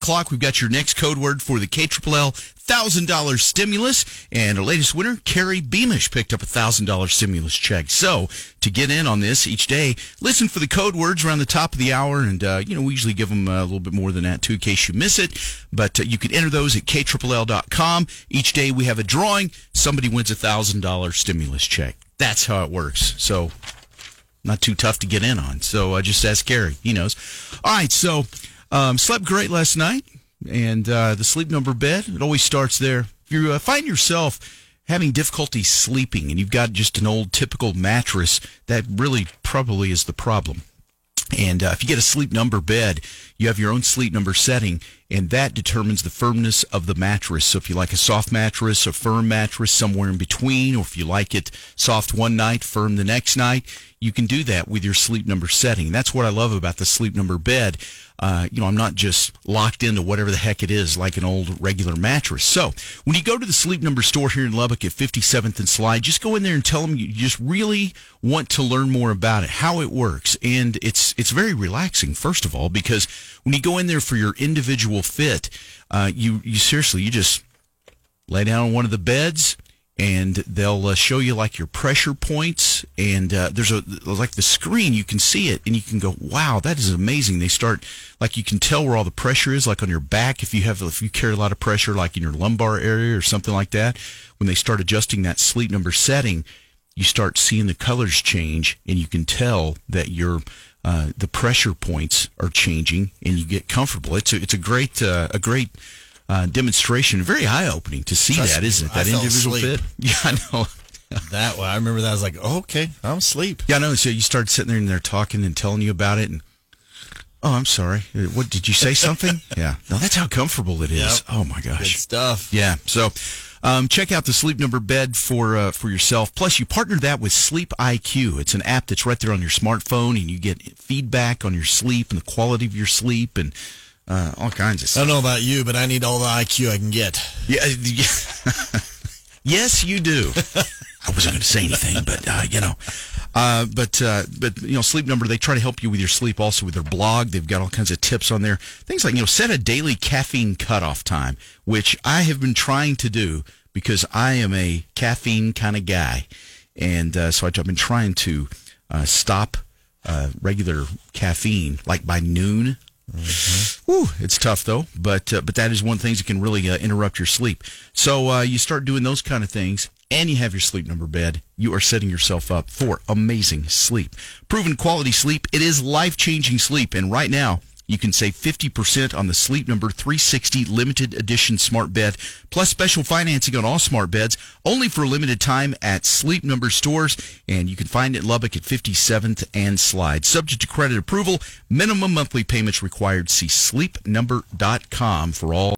clock, we've got your next code word for the KLL $1,000 stimulus. And our latest winner, Carrie Beamish, picked up a $1,000 stimulus check. So to get in on this each day, listen for the code words around the top of the hour. And, uh, you know, we usually give them a little bit more than that too in case you miss it. But uh, you can enter those at KLL.com. Each day we have a drawing. Somebody wins a $1,000 stimulus check. That's how it works. So not too tough to get in on. So uh, just ask Gary. He knows. All right. So um, slept great last night, and uh, the sleep number bed, it always starts there. If you uh, find yourself having difficulty sleeping and you've got just an old typical mattress, that really probably is the problem. And uh, if you get a sleep number bed, you have your own sleep number setting, and that determines the firmness of the mattress. So if you like a soft mattress, a firm mattress, somewhere in between, or if you like it soft one night, firm the next night, you can do that with your sleep number setting. That's what I love about the sleep number bed. Uh, you know, I'm not just locked into whatever the heck it is like an old regular mattress. So when you go to the Sleep Number store here in Lubbock at 57th and Slide, just go in there and tell them you just really want to learn more about it, how it works, and it's it's very relaxing. First of all, because when you go in there for your individual fit, uh, you you seriously you just lay down on one of the beds and they'll uh, show you like your pressure points and uh, there's a like the screen you can see it and you can go wow that is amazing. They start like you can tell where all the pressure is like on your back if you have if you carry a lot of pressure like in your lumbar area or something like that. When they start adjusting that sleep number setting you start seeing the colors change and you can tell that your uh, the pressure points are changing and you get comfortable it's a, it's a great uh, a great uh, demonstration. Very eye opening to see Trust that, isn't it? That individual fit. Yeah, I know. that way, I remember that. I was like, oh, okay, I'm asleep. Yeah, I know. So you start sitting there and they're talking and telling you about it, and oh, I'm sorry. What did you say? Something? yeah. No, that's how comfortable it is. Yep. Oh my gosh, good stuff. Yeah. So. Um, check out the Sleep Number bed for uh, for yourself. Plus, you partner that with Sleep IQ. It's an app that's right there on your smartphone, and you get feedback on your sleep and the quality of your sleep, and uh, all kinds of stuff. I don't know about you, but I need all the IQ I can get. Yeah, yeah. yes, you do. I wasn't going to say anything, but uh, you know, uh, but uh, but you know, Sleep Number they try to help you with your sleep also with their blog. They've got all kinds of tips on there. Things like you know, set a daily caffeine cutoff time, which I have been trying to do because I am a caffeine kind of guy, and uh, so I've been trying to uh, stop uh, regular caffeine like by noon Mm-hmm. Whew, it's tough though, but uh, but that is one of the things that can really uh, interrupt your sleep. So uh, you start doing those kind of things, and you have your sleep number bed. You are setting yourself up for amazing sleep, proven quality sleep. It is life changing sleep, and right now you can save 50% on the Sleep Number 360 limited edition smart bed, plus special financing on all smart beds, only for a limited time at Sleep Number stores. And you can find it Lubbock at 57th and Slide. Subject to credit approval, minimum monthly payments required. See sleepnumber.com for all.